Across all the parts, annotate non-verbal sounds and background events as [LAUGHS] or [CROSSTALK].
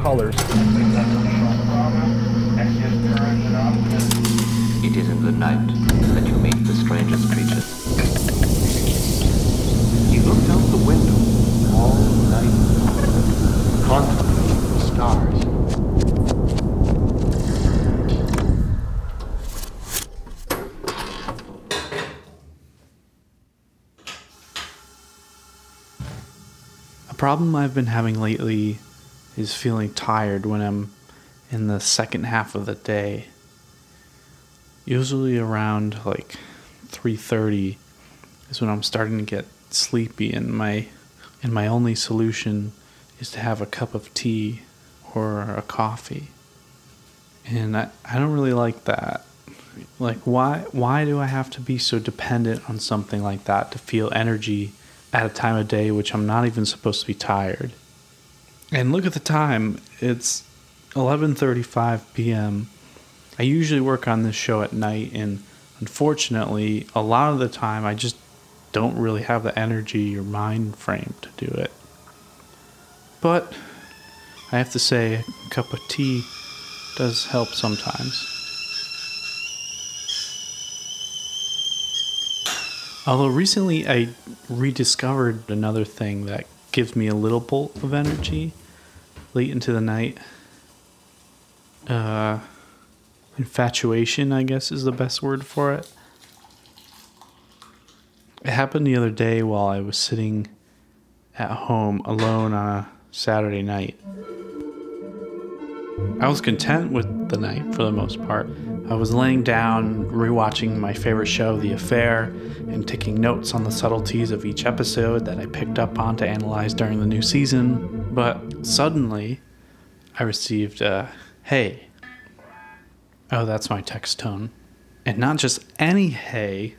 colors. It is in the night that you meet the strangest creatures. He looked out the window all night, contemplating the stars. A problem I've been having lately is feeling tired when I'm in the second half of the day. Usually around like 3:30 is when I'm starting to get sleepy and my and my only solution is to have a cup of tea or a coffee. And I, I don't really like that. Like why why do I have to be so dependent on something like that to feel energy at a time of day which I'm not even supposed to be tired? And look at the time. It's 11:35 p.m. I usually work on this show at night and unfortunately, a lot of the time I just don't really have the energy or mind frame to do it. But I have to say a cup of tea does help sometimes. Although recently I rediscovered another thing that gives me a little bolt of energy late into the night. Uh, infatuation, I guess, is the best word for it. It happened the other day while I was sitting at home alone on a Saturday night. I was content with the night for the most part. I was laying down, rewatching my favorite show, The Affair, and taking notes on the subtleties of each episode that I picked up on to analyze during the new season. But suddenly, I received a hey. Oh, that's my text tone. And not just any hey,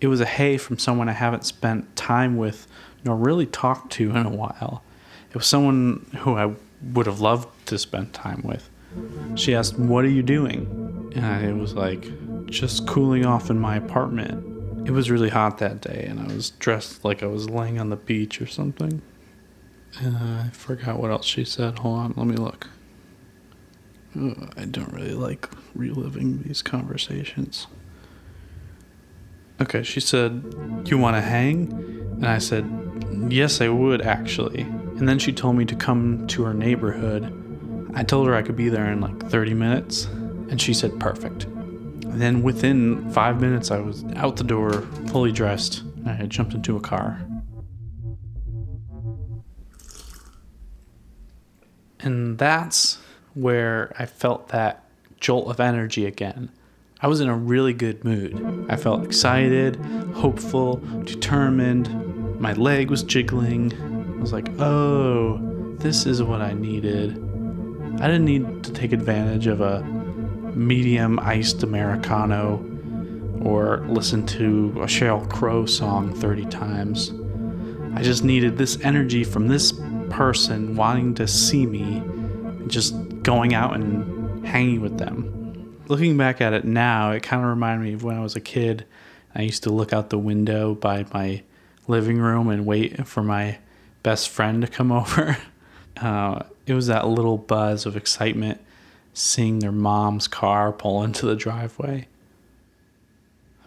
it was a hey from someone I haven't spent time with nor really talked to in a while. It was someone who I would have loved to spend time with. She asked, What are you doing? And I was like, Just cooling off in my apartment. It was really hot that day, and I was dressed like I was laying on the beach or something. Uh, I forgot what else she said. Hold on, let me look. I don't really like reliving these conversations. Okay, she said, You want to hang? And I said, Yes, I would actually. And then she told me to come to her neighborhood. I told her I could be there in like 30 minutes, and she said, Perfect. And then within five minutes, I was out the door, fully dressed, and I had jumped into a car. And that's where I felt that jolt of energy again. I was in a really good mood. I felt excited, hopeful, determined. My leg was jiggling. Was like, oh, this is what I needed. I didn't need to take advantage of a medium iced Americano or listen to a Sheryl Crow song 30 times. I just needed this energy from this person wanting to see me and just going out and hanging with them. Looking back at it now, it kind of reminded me of when I was a kid. I used to look out the window by my living room and wait for my best friend to come [LAUGHS] over. Uh, it was that little buzz of excitement seeing their mom's car pull into the driveway.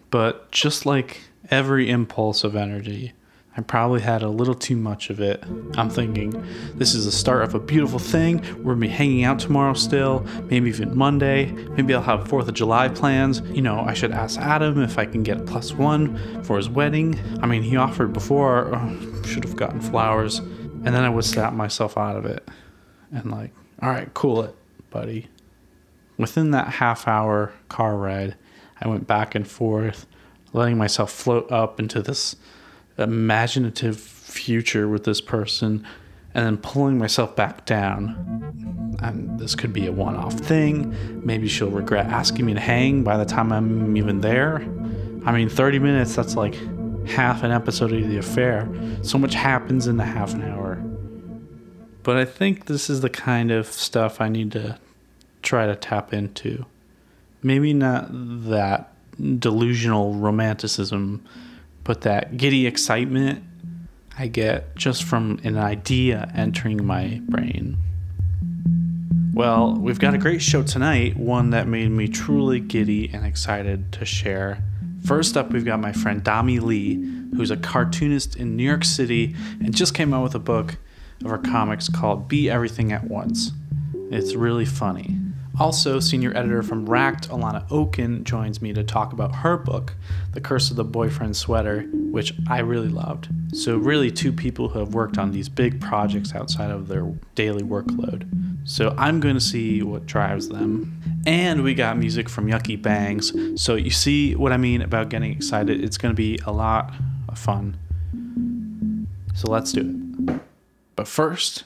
But just like every impulse of energy, I probably had a little too much of it. I'm thinking, this is the start of a beautiful thing. We're gonna be hanging out tomorrow still, maybe even Monday. Maybe I'll have 4th of July plans. You know, I should ask Adam if I can get a plus one for his wedding. I mean, he offered before, oh, should have gotten flowers. And then I would snap myself out of it and, like, all right, cool it, buddy. Within that half hour car ride, I went back and forth, letting myself float up into this imaginative future with this person and then pulling myself back down. And this could be a one off thing. Maybe she'll regret asking me to hang by the time I'm even there. I mean, 30 minutes, that's like half an episode of The Affair. So much happens in the half an hour. But I think this is the kind of stuff I need to try to tap into. Maybe not that delusional romanticism but that giddy excitement. I get just from an idea entering my brain. Well, we've got a great show tonight, one that made me truly giddy and excited to share. First up, we've got my friend Dami Lee, who's a cartoonist in New York City and just came out with a book of her comics called Be Everything at Once. It's really funny. Also, senior editor from Racked, Alanna Okun, joins me to talk about her book, The Curse of the Boyfriend Sweater, which I really loved. So, really, two people who have worked on these big projects outside of their daily workload. So, I'm going to see what drives them. And we got music from Yucky Bangs. So, you see what I mean about getting excited. It's going to be a lot of fun. So, let's do it. But first,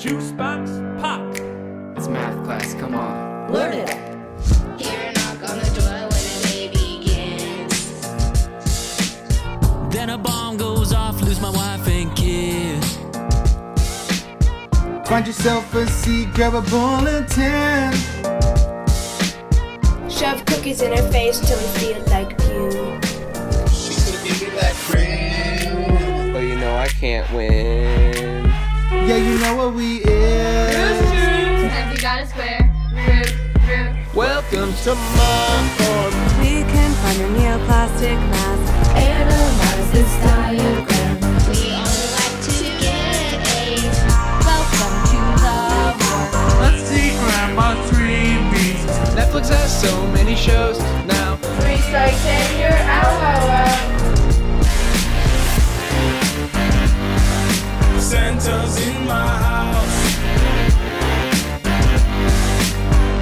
juice box, pop. It's math class, come on. Learn it. Hear a knock on the door when the day begins. Then a bomb goes off, lose my wife and kids. Find yourself a seat, grab a bulletin. Shove cookies in her face till we feel like pew. But you know I can't win. Yeah, you know what we is. Have you got a square? Root, root. Welcome to my farm. We can find a neoplastic mask. Analyze this diagram. We all like to get A's. Welcome to the war. Let's see Grandma Three Beats. Netflix has so many shows now. Three strikes and you're out. Santa's in my house.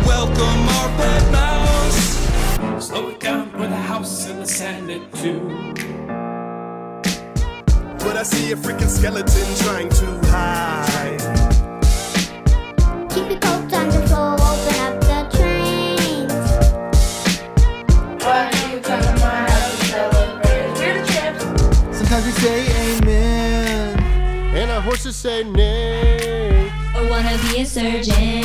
Welcome our pet mouse. Slow it down with a house in the sand at two. But I see a freaking skeleton trying to hide. Keep your coat on control. Open up the trains. Why don't you come to my house and celebrate? We're the champs. Sometimes we say amen. And our horses say nay. Or wanna be a surgeon.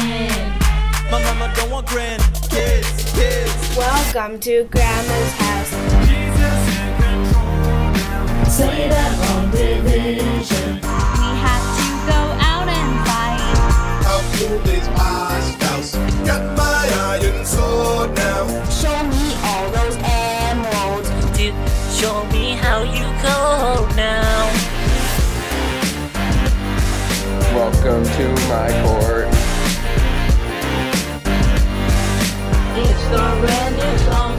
My mama don't want grandkids, kids. Welcome to Grandma's house. Jesus in control now. Say that long division. We have to go out and fight. How cool is my spouse? Got my iron sword now. Show me all those emeralds. Dude, show me how you go now. Welcome to my court. It's the brand new song.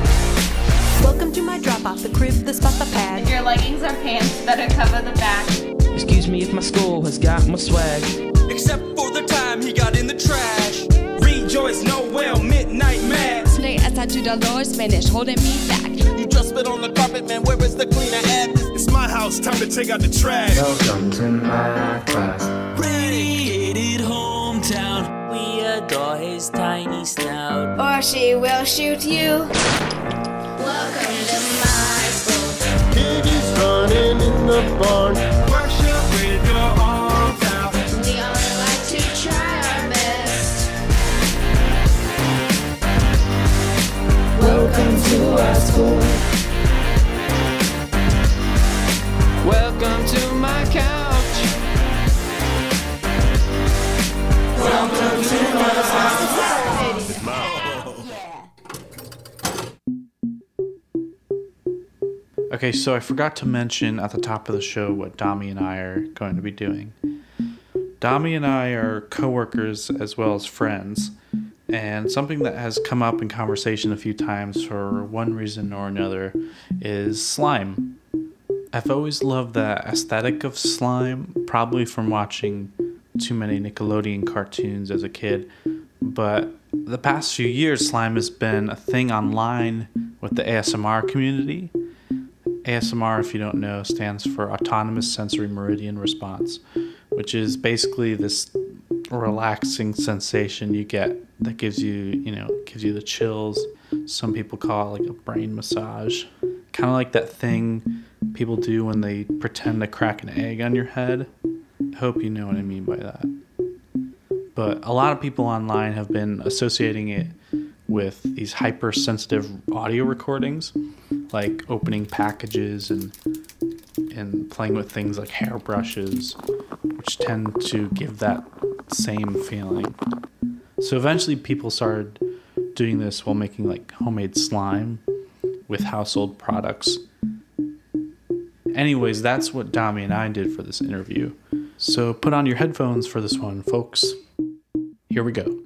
Welcome to my drop off the crib, the spot, the pad. If Your leggings or pants better cover the back. Excuse me if my school has got my swag. Except for the time he got in the trash. Rejoice, Noel, midnight mass. Today I tattooed our doors, Spanish holding me back. You just spit on the carpet, man. Where is the cleaner at? It's my house. Time to take out the trash. Welcome to my class. Radiated hometown. We adore his tiny snout. Or she will shoot you. Welcome to my school. Piggies running in the barn. Welcome to our school. Welcome to my couch. Okay, so I forgot to mention at the top of the show what Dami and I are going to be doing. Dami and I are coworkers as well as friends, and something that has come up in conversation a few times for one reason or another is slime. I've always loved the aesthetic of slime, probably from watching too many Nickelodeon cartoons as a kid, but the past few years, slime has been a thing online with the ASMR community. ASMR, if you don't know, stands for Autonomous Sensory Meridian Response, which is basically this relaxing sensation you get that gives you, you know, gives you the chills. Some people call it like a brain massage. Kind of like that thing people do when they pretend to crack an egg on your head. Hope you know what I mean by that. But a lot of people online have been associating it with these hypersensitive audio recordings, like opening packages and and playing with things like hairbrushes, which tend to give that same feeling. So eventually, people started doing this while making like homemade slime with household products. Anyways, that's what Dami and I did for this interview. So put on your headphones for this one, folks. Here we go.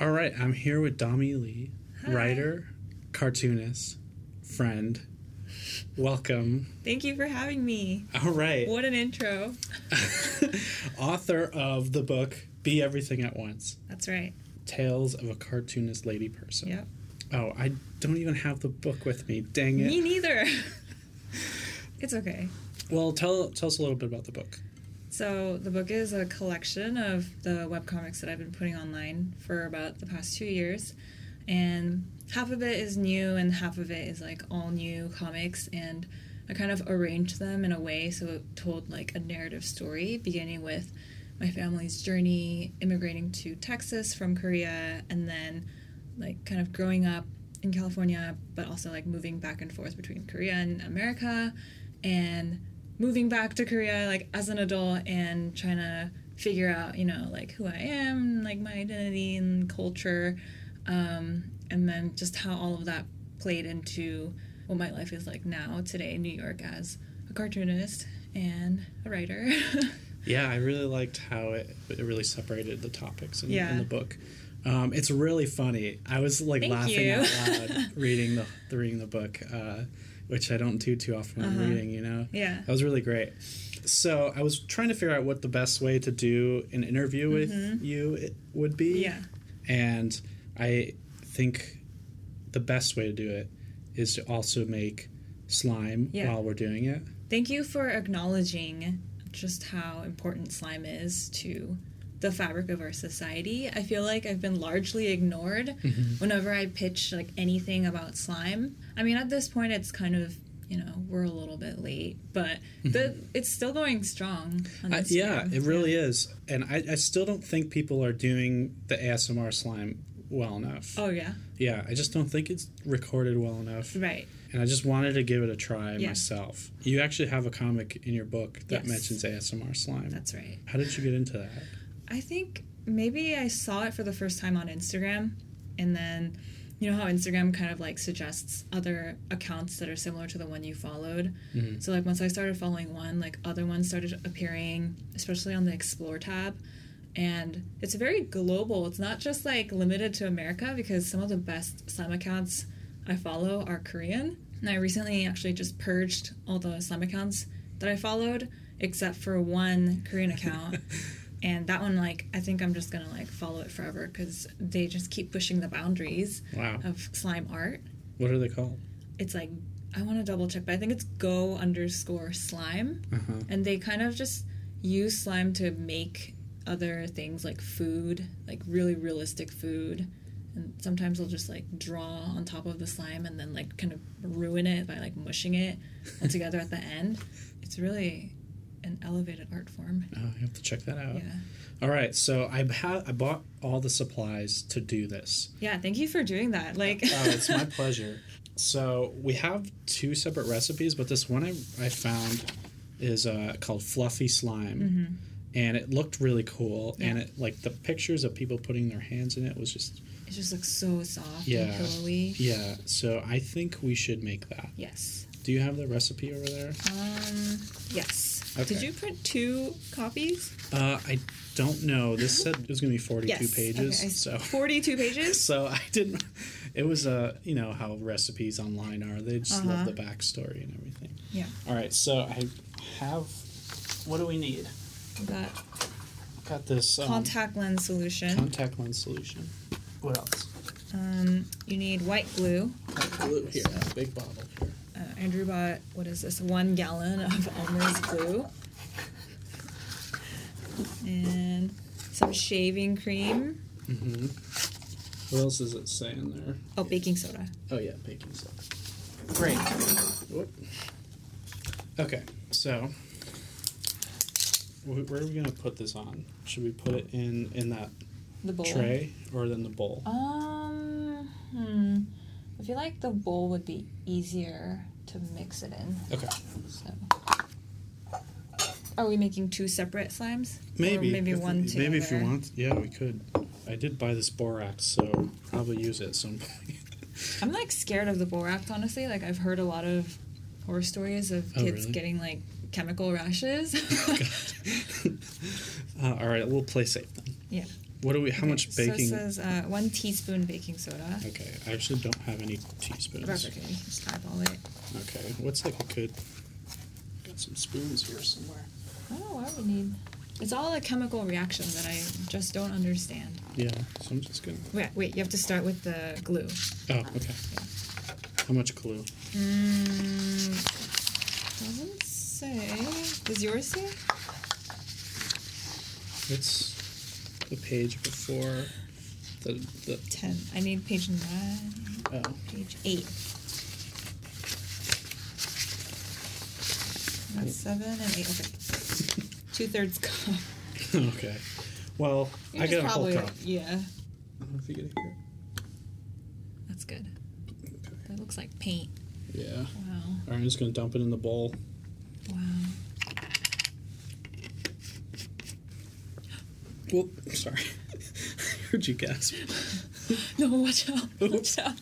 All right, I'm here with Dami Lee, writer, cartoonist, friend. Welcome. Thank you for having me. All right. What an intro. [LAUGHS] Author of the book Be Everything at Once That's right. Tales of a Cartoonist Lady Person. Yep. Oh, I don't even have the book with me. Dang it. Me neither. [LAUGHS] it's okay. Well, tell tell us a little bit about the book. So, the book is a collection of the webcomics that I've been putting online for about the past two years. And half of it is new, and half of it is like all new comics. And I kind of arranged them in a way so it told like a narrative story, beginning with my family's journey immigrating to Texas from Korea, and then like kind of growing up in California, but also like moving back and forth between Korea and America, and moving back to Korea like as an adult and trying to figure out, you know, like who I am, like my identity and culture, um, and then just how all of that played into what my life is like now today in New York as a cartoonist and a writer. [LAUGHS] Yeah, I really liked how it, it really separated the topics in, Yeah. in the book. Um, it's really funny. I was like Thank laughing you. out [LAUGHS] loud reading the, the reading the book, uh, which I don't do too often when I'm Uh-huh. reading. You know, Yeah. that was really great. So I was trying to figure out what the best way to do an interview with Mhm. you would be. Yeah. and I think the best way to do it is to also make slime Yeah. while we're doing it. Thank you for acknowledging just how important slime is to the fabric of our society. I feel like I've been largely ignored [LAUGHS] Mhm. whenever I pitch like anything about slime. I mean, at this point, it's kind of you know we're a little bit late, but the it's still going strong. On Mm-hmm. Yeah, it really is. And I, I still don't think people are doing the ASMR slime well enough. Oh yeah, Yeah, I just don't think it's recorded well enough. right. And I just wanted to give it a try Yeah. myself. You actually have a comic in your book that Yes. mentions ASMR slime. That's right. How did you get into that? I think maybe I saw it for the first time on Instagram, and then you know how Instagram kind of like suggests other accounts that are similar to the one you followed. Mhm. So like once I started following one, like other ones started appearing, especially on the Explore tab. And it's very global. It's not just like limited to America because some of the best slime accounts I follow are Korean. And I recently actually just purged all the slime accounts that I followed except for one Korean account. [LAUGHS] and that one like I think I'm just going to like follow it forever cuz they just keep pushing the boundaries Wow. of slime art. What are they called? It's like I want to double check, but I think it's go underscore slime Uh-huh. and they kind of just use slime to make other things like food, like really realistic food. And sometimes they'll just like draw on top of the slime and then like kind of ruin it by like mushing it all [LAUGHS] together at the end. It's really an elevated art form. Oh, I have to check that out. Yeah. All right, so I ha- I bought all the supplies to do this. Yeah, thank you for doing that. Like oh, it's my [LAUGHS] pleasure. So we have two separate recipes, but this one I, I found is uh, called Fluffy Slime, Mhm. And it looked really cool. And it like the pictures of people putting their hands in it was just it just looks so soft yeah, and pillowy. yeah. So I think we should make that. Yes. Do you have the recipe over there? Um yes. Okay. Did you print two copies? Uh, I don't know. This said it was gonna be forty-two Yes. pages. Okay, So 42 pages? [LAUGHS] so I didn't. It was uh, you know how recipes online are. They just Uh-huh. love the backstory and everything. Yeah. All right, so I have. What do we need? We got Got this um, contact lens solution. contact lens solution. What else? Um, you need white glue. Glue here, big bottle here. Uh, Andrew bought what is this? One gallon of Elmer's glue, and some shaving cream. Mm-hmm. What else does it say in there? Oh, baking soda. Oh yeah, baking soda. Great. Whoop. Okay, so wh- where are we gonna put this on? Should we put it in in that The bowl. tray or then the bowl? Um, hmm. I feel like the bowl would be easier to mix it in. Okay. So. Are we making two separate slimes? Maybe. Or maybe if- one together? Maybe if you want. Yeah, we could. I did buy this borax, so probably use it at some point. [LAUGHS] I'm like scared of the borax, honestly. Like I've heard a lot of horror stories of Oh, kids really? getting like chemical rashes. [LAUGHS] Uh, all right, we'll play safe then. yeah. What do we? How much baking? So it says uh, one teaspoon baking soda. okay, I actually don't have any teaspoons. That's okay. Just eyeball it. Okay, what's like a good? Got some spoons here somewhere. Oh I don't know why we need. It's all a chemical reaction that I just don't understand. Yeah, so I'm just gonna. Wait, wait. You have to start with the glue. Oh, okay. How much glue? Mm, doesn't say. Does yours say? It's the page before the the. Ten. I need page nine. Oh, Page eight. That's seven and eight. Okay. [LAUGHS] Two thirds cup. okay. Well, I got a whole probably- cup. Yeah, I don't know if you can hear. that's good. That looks like paint. Yeah. Wow. All right, I'm just gonna dump it in the bowl. Wow. Well, sorry. [LAUGHS] I heard you gasp. No, watch out. Watch out.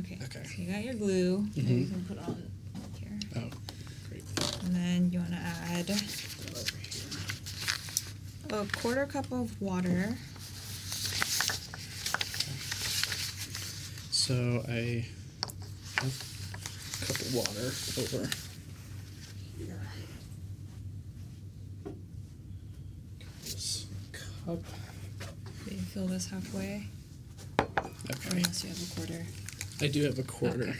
Okay. Okay. So you got your glue. that mm-hmm. You can put on here. Oh, great. And then you want to add a quarter cup of water. So I have a cup of water over here. This cup. You fill this halfway? Okay. Unless you have a quarter. I do have a quarter.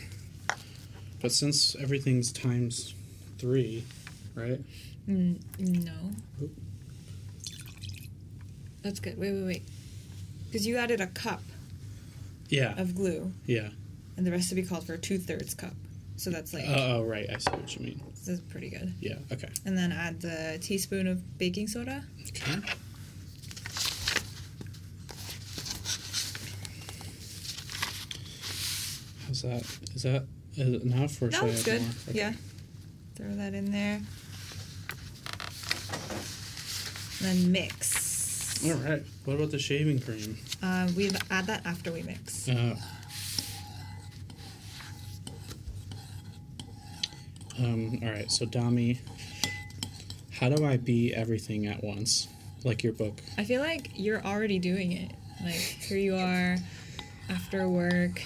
But since everything's times three, right? Mm, no. Oop. That's good. Wait, wait, wait. Because you added a cup Yeah. of glue, Yeah. and the recipe called for a two thirds cup. So that's like Oh, oh, right. I see what you mean. This is pretty good. Yeah. Okay. And then add the teaspoon of baking soda. Okay. How's that? Is that is it enough or should I That's good. Okay. Yeah. Throw that in there. Then mix. All right. What about the shaving cream? Uh, we add that after we mix. Uh, um, all right, so Dami, how do I be everything at once? Like your book. I feel like you're already doing it. Like here you are after work,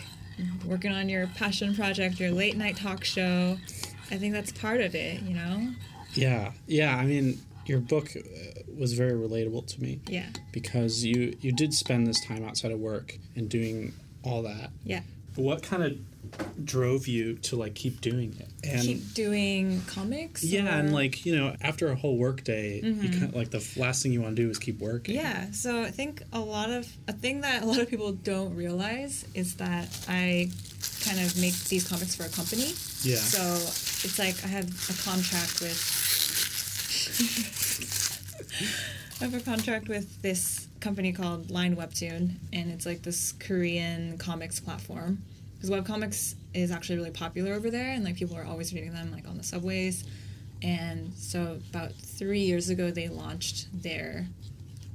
working on your passion project, your late night talk show. I think that's part of it, you know? Yeah, yeah. I mean, your book uh, was very relatable to me Yeah. because you you did spend this time outside of work and doing all that. Yeah. What kind of drove you to like keep doing it? And Keep doing comics. yeah, and like you know, after a whole work day, you Mhm. kind like the last thing you want to do is keep working. Yeah, so I think a lot of a thing that a lot of people don't realize is that I kind of make these comics for a company. Yeah. So it's like I have a contract with [LAUGHS] I have a contract with this company called Line Webtoon, and it's like this Korean comics platform. Because webcomics is actually really popular over there, and like people are always reading them like on the subways. And so about three years ago, they launched their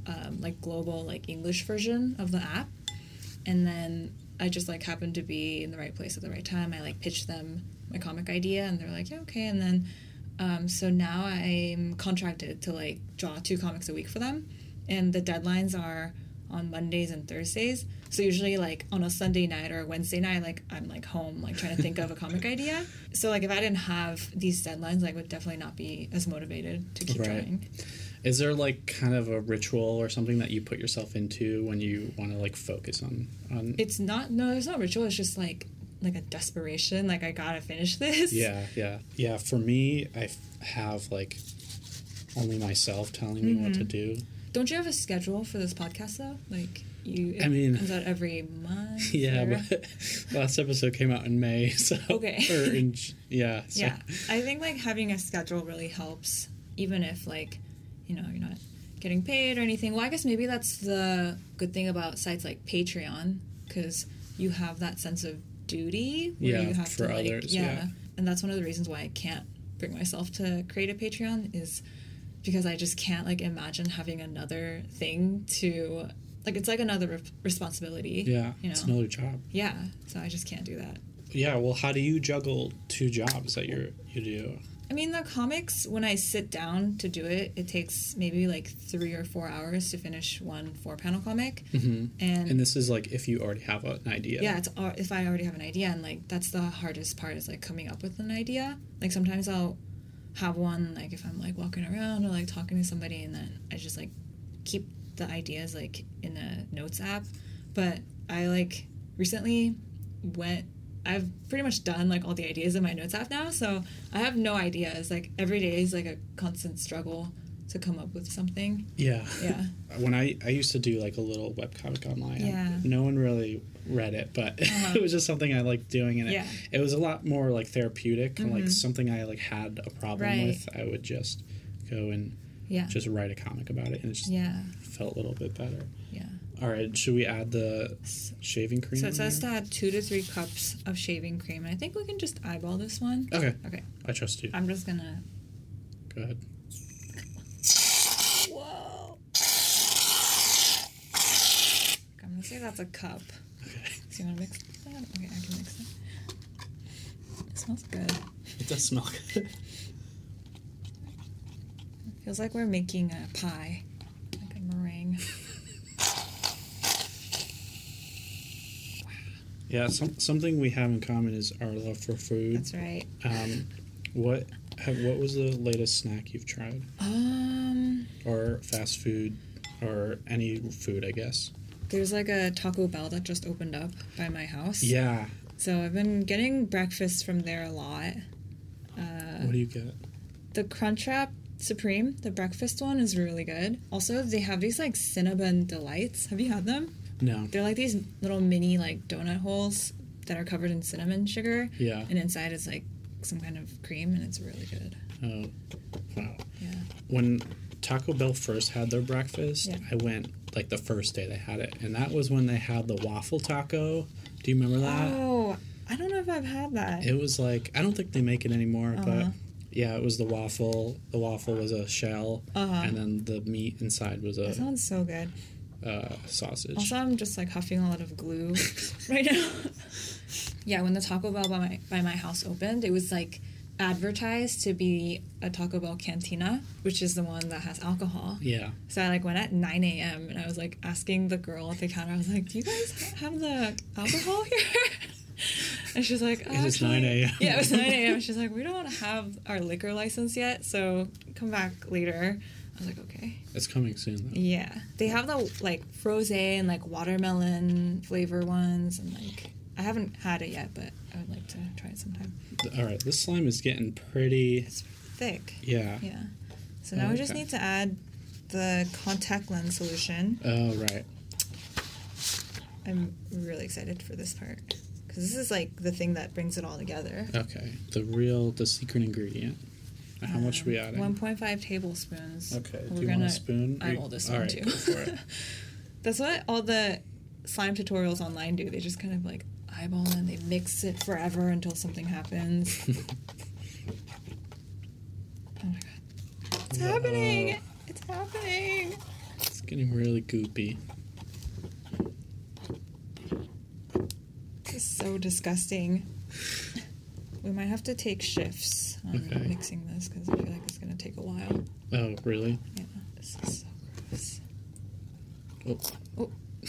um, like global like English version of the app, and then I just like happened to be in the right place at the right time. I like pitched them my comic idea, and they're like, yeah, okay. And then um, so now I'm contracted to like draw two comics a week for them, and the deadlines are on Mondays and Thursdays. So usually like on a Sunday night or a Wednesday night, like I'm like home, like trying to think of a comic [LAUGHS] idea. So like if I didn't have these deadlines, I would definitely not be as motivated to keep Right. drawing. Is there like kind of a ritual or something that you put yourself into when you want to like focus on on? It's not no, it's not ritual. It's just like like a desperation. Like I gotta finish [LAUGHS] this. yeah, yeah, yeah. For me, I f- have like only myself telling me what to Mhm. do. Don't you have a schedule for this podcast though? Like you, it I mean- comes out every month. [LAUGHS] Yeah, or- but [LAUGHS] last episode came out in May, [LAUGHS] so Okay. or in yeah, so, yeah. I think like having a schedule really helps, even if like, you know, you're not getting paid or anything. Well, I guess maybe that's the good thing about sites like Patreon because you have that sense of duty where Yeah, you have for to like others, yeah. yeah. and that's one of the reasons why I can't bring myself to create a Patreon is because I just can't like imagine having another thing to like it's like another re- responsibility. Yeah, you know. it's another job. yeah, so I just can't do that. Yeah, well, how do you juggle two jobs that you're you do? I mean, the comics, when I sit down to do it, it takes maybe like three or four hours to finish one four panel comic. hmm And, And this is like if you already have an idea. yeah, it's al- if I already have an idea, and like that's the hardest part is like coming up with an idea. Like sometimes I'll have one like if I'm like walking around or like talking to somebody, and then I just like keep the ideas like in a notes app. But I like recently went. I've pretty much done like all the ideas in my notes app now, so I have no ideas. Like every day is like a constant struggle to come up with something. Yeah. Yeah. [LAUGHS] When I I used to do like a little webcomic online. Yeah. No one really read it, but [LAUGHS] Uh-huh. it was just something I liked doing, and Yeah. it, it was a lot more like therapeutic, and like something I like had a problem Right. with. I would just go and Yeah. just write a comic about it, and it just Yeah. felt a little bit better. Yeah. All right, should we add the shaving cream? So it says there? to add two to three cups of shaving cream, and I think we can just eyeball this one. Okay. Okay. I trust you. I'm just gonna. Go ahead. Whoa. I'm gonna say that's a cup. You wanna mix that? Okay, I can mix it. It smells good. It does smell good. Feels like we're making a pie, like a meringue. wow. [LAUGHS] Yeah, some, something we have in common is our love for food. That's right. Um, what have, what was the latest snack you've tried, Um, or fast food, or any food? I guess. There's like a Taco Bell that just opened up by my house. Yeah. So I've been getting breakfast from there a lot. Uh, What do you get? The Crunchwrap Supreme, the breakfast one, is really good. Also, they have these like Cinnabon delights. Have you had them? No. They're like these little mini like donut holes that are covered in cinnamon sugar. Yeah. And inside is like some kind of cream, and it's really good. Oh, wow. Yeah. When Taco Bell first had their breakfast, Yeah. I went like the first day they had it, and that was when they had the waffle taco. Do you remember that? Oh, I don't know if I've had that. It was like I don't think they make it anymore, Uh-huh. but yeah, it was the waffle. The waffle was a shell, Uh-huh. and then the meat inside was that a sounds so good. uh, sausage. Also, I'm just like huffing a lot of glue [LAUGHS] right now. [LAUGHS] yeah, when the Taco Bell by my by my house opened, it was like advertised to be a Taco Bell cantina, which is the one that has alcohol. yeah, So I like went at 9 a.m. and I was like asking the girl at the counter, I was like, "Do you guys have the alcohol here?" [LAUGHS] and she's like, It is "Actually-" 9 a.m.. Yeah, it was 9 a.m. [LAUGHS] She's like, "We don't have our liquor license yet, so come back later." I was like, "Okay." it's coming soon though. Yeah, they have the like froze and like watermelon flavor ones, and like I haven't had it yet, but I would like to try it sometime. All right, this slime is getting pretty. Thick. Yeah. Yeah. So now we just need to add the contact lens solution. Oh right. I'm really excited for this part because this is like the thing that brings it all together. Okay, the real, the secret ingredient. How much we um, adding? 1.5 tablespoons. Okay. We're Do you want gonna a spoon? eyeball this All one right, too. go for it. [LAUGHS] That's what all the slime tutorials online do. They just kind of like eyeball and they mix it forever until something happens. [LAUGHS] oh my god. It's happening! It's happening! It's getting really goopy. This is so disgusting. We might have to take shifts on Okay. mixing this because I feel like it's going to take a while. Oh really? Yeah, this is so gross. Oh, Oh. [LAUGHS]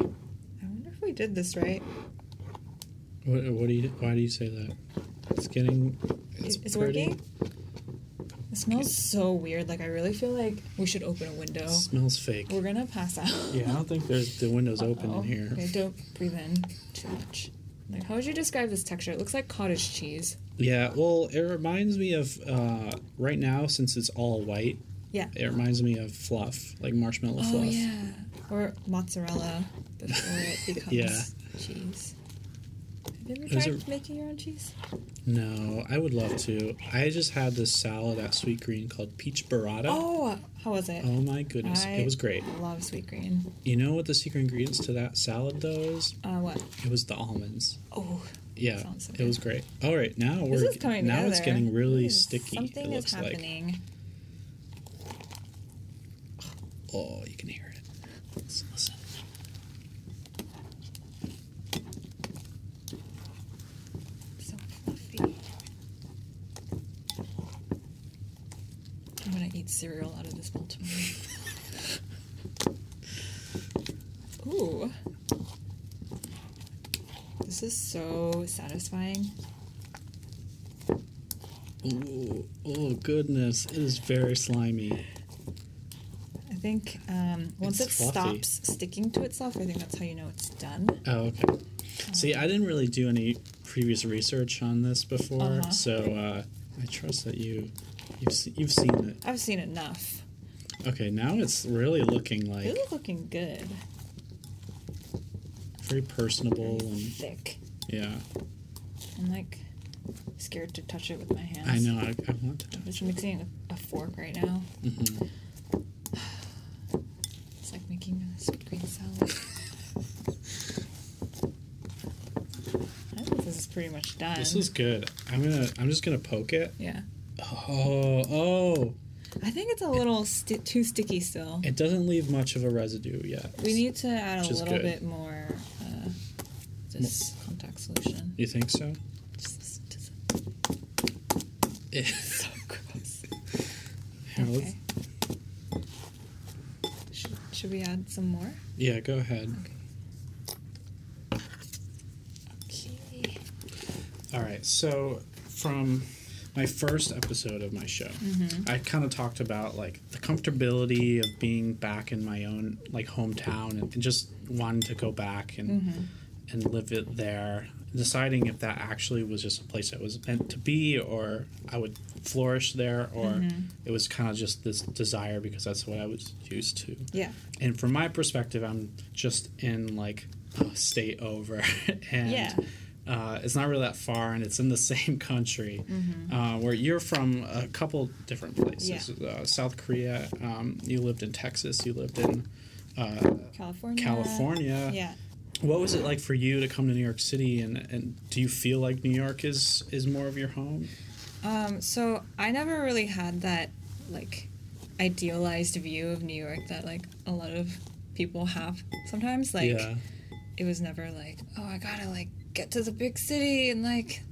I wonder if we did this right. What, what do you? Why do you say that? It's getting. It's, It's pretty. working? It smells so weird. Like, I really feel like we should open a window. smells fake. We're gonna pass out. Yeah, I don't think there's the windows open Uh-oh. in here. Okay, don't breathe in too much. Like, how would you describe this texture? It looks like cottage cheese. Yeah, well, it reminds me of uh, right now since it's all white. Yeah. It reminds me of fluff, like marshmallow Oh fluff. yeah, or mozzarella before it [LAUGHS] becomes Yeah. cheese. Have you It ever tried a- making your own cheese? No, I would love to. I just had this salad at Sweetgreen called peach burrata. Oh, how was it? Oh my goodness, I it was great. I love Sweetgreen. You know what the secret ingredients to that salad though is? Uh, what? It was the almonds. Oh, Yeah, so it was great. All right, now we're is now together. it's getting really Ooh, sticky. Something it is looks like. happening. Oh, you can hear it. Listen. So fluffy. I'm gonna eat cereal out of this bowl. [LAUGHS] Ooh. This is so satisfying. Ooh, oh goodness, it is very slimy. I think um, once It's it fluffy. stops sticking to itself, I think that's how you know it's done. Oh, okay. See, I didn't really do any previous research on this before, Uh-huh. so uh, I trust that you you've se- you've seen it. I've seen enough. Okay, now it's really looking like It is looking good. very personable and Thick. yeah. I'm like scared to touch it with my hands. I know. I, I want to. I'm just mixing it with a fork right now. hmm It's like making a Sweetgreen salad. [LAUGHS] I think this is pretty much done. This is good. I'm gonna. I'm just gonna poke it. yeah. Oh, oh! I think it's a little sti- too sticky still. It doesn't leave much of a residue yet. We need to add a little good. bit more uh, this contact solution. You think so? Just, [LAUGHS] so gross. Here, Okay. Should, should we add some more? Yeah, go ahead. Okay. All right. So from my first episode of my show, Mhm. I kind of talked about like the comfortability of being back in my own like hometown and, and just wanting to go back and Mhm. and live it there. Deciding if that actually was just a place that was meant to be, or I would flourish there, or Mhm. it was kind of just this desire because that's what I was used to. Yeah. And from my perspective, I'm just in like a state over, [LAUGHS] and Yeah. Uh, it's not really that far, and it's in the [LAUGHS] same country. Mhm. Uh, where you're from a couple different places. Uh, South Korea. Um, you lived in Texas. You lived in uh, California. California. Yeah. What was it like for you to come to New York City, and, and do you feel like New York is is more of your home? Um, so I never really had that like idealized view of New York that like a lot of people have sometimes. Like yeah. it was never like, oh, I gotta like get to the big city and like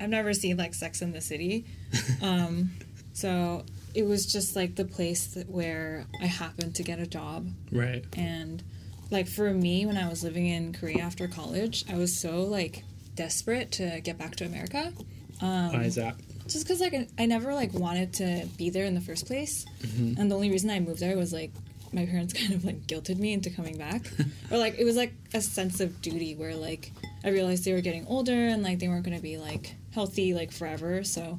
I've never seen like Sex in the City. [LAUGHS] um, so it was just like the place that where I happened to get a job Right. and like for me when I was living in Korea after college, I was so like desperate to get back to America. Um, Why is that? just because like I- never like wanted to be there in the first place, Mhm. and the only reason I moved there was like my parents [LAUGHS] kind of like guilted me into coming back, [LAUGHS] or like it was like a sense of duty where like I realized they were getting older and like they weren't going to be like healthy like forever, so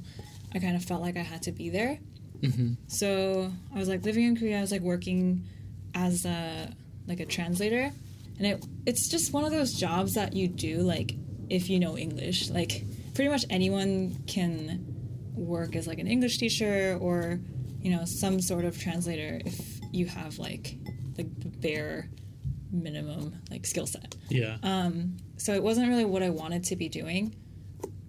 I kind of felt like I had to be there. Mm-hmm. So I was like living in Korea. I was like working as a like a translator, and it it's just one of those jobs that you do like if you know English. Like pretty much anyone can work as like an English teacher or you know some sort of translator if you have like like the bare minimum like skill set. Yeah. Um, so it wasn't really what I wanted to be doing,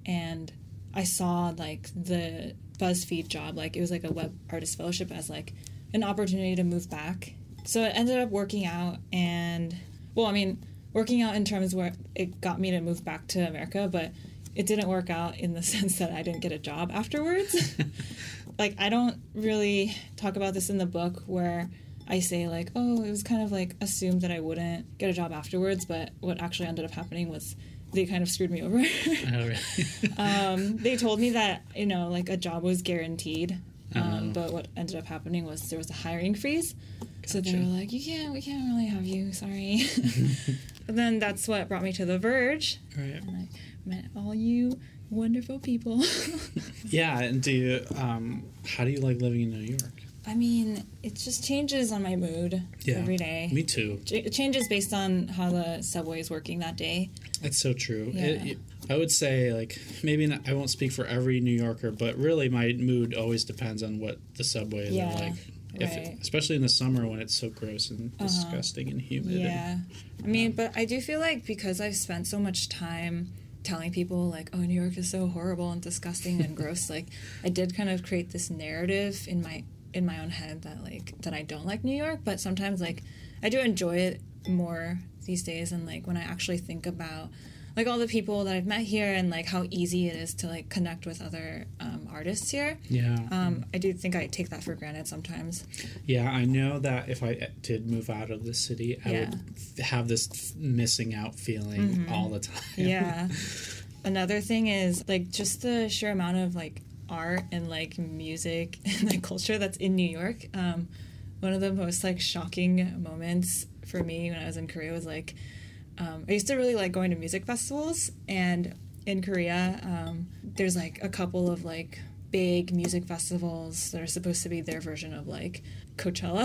and I saw like the BuzzFeed job, like it was like a web artist fellowship as like an opportunity to move back. So it ended up working out, and well, I mean, working out in terms where it got me to move back to America, but it didn't work out in the [LAUGHS] sense that I didn't get a job afterwards. [LAUGHS] like I don't really talk about this in the book where I say like, oh, it was kind of like assumed that I wouldn't get a job afterwards, but what actually ended up happening was they kind of screwed me over. Oh, [LAUGHS] um, they told me that you know like a job was guaranteed, um, Uh-huh. but what ended up happening was there was a hiring freeze. So they were like, you can't, we can't really have you. Sorry. [LAUGHS] then that's what brought me to The Verge, Right. and I met all you wonderful people. [LAUGHS] Yeah. And do you? Um, how do you like living in New York? I mean, it just changes on my mood Yeah. every day. Me too. Ch- It changes based on how the subway is working that day. That's so true. Yeah. It, it- I would say like maybe not, I won't speak for every New Yorker, but really my mood always depends on what the subways Yeah, are If, especially in the summer when it's so gross and Uh-huh. disgusting and humid. and- Yeah. I mean, but I do feel like because I've spent so much time telling people like, "Oh, New York is so horrible and disgusting and gross," like I did kind of create this narrative in my in my own head that like that I don't like New York, but sometimes like I do enjoy it more these days and like when I actually think about like all the people that I've met here and like how easy it is to like connect with other um, artists here. Yeah. Um, I do think I take that for granted sometimes. Yeah, I know that if I did move out of the city, I Yeah. would have this missing out feeling Mhm. all the time. yeah [LAUGHS] another thing is like just the sheer amount of like art and like music [LAUGHS] and like culture that's in new york um, one of the most like shocking moments for me when i was in korea was like um, i used to really like going to music festivals and in korea um, there's like a couple of like big music festivals that are supposed to be their version of like Coachella.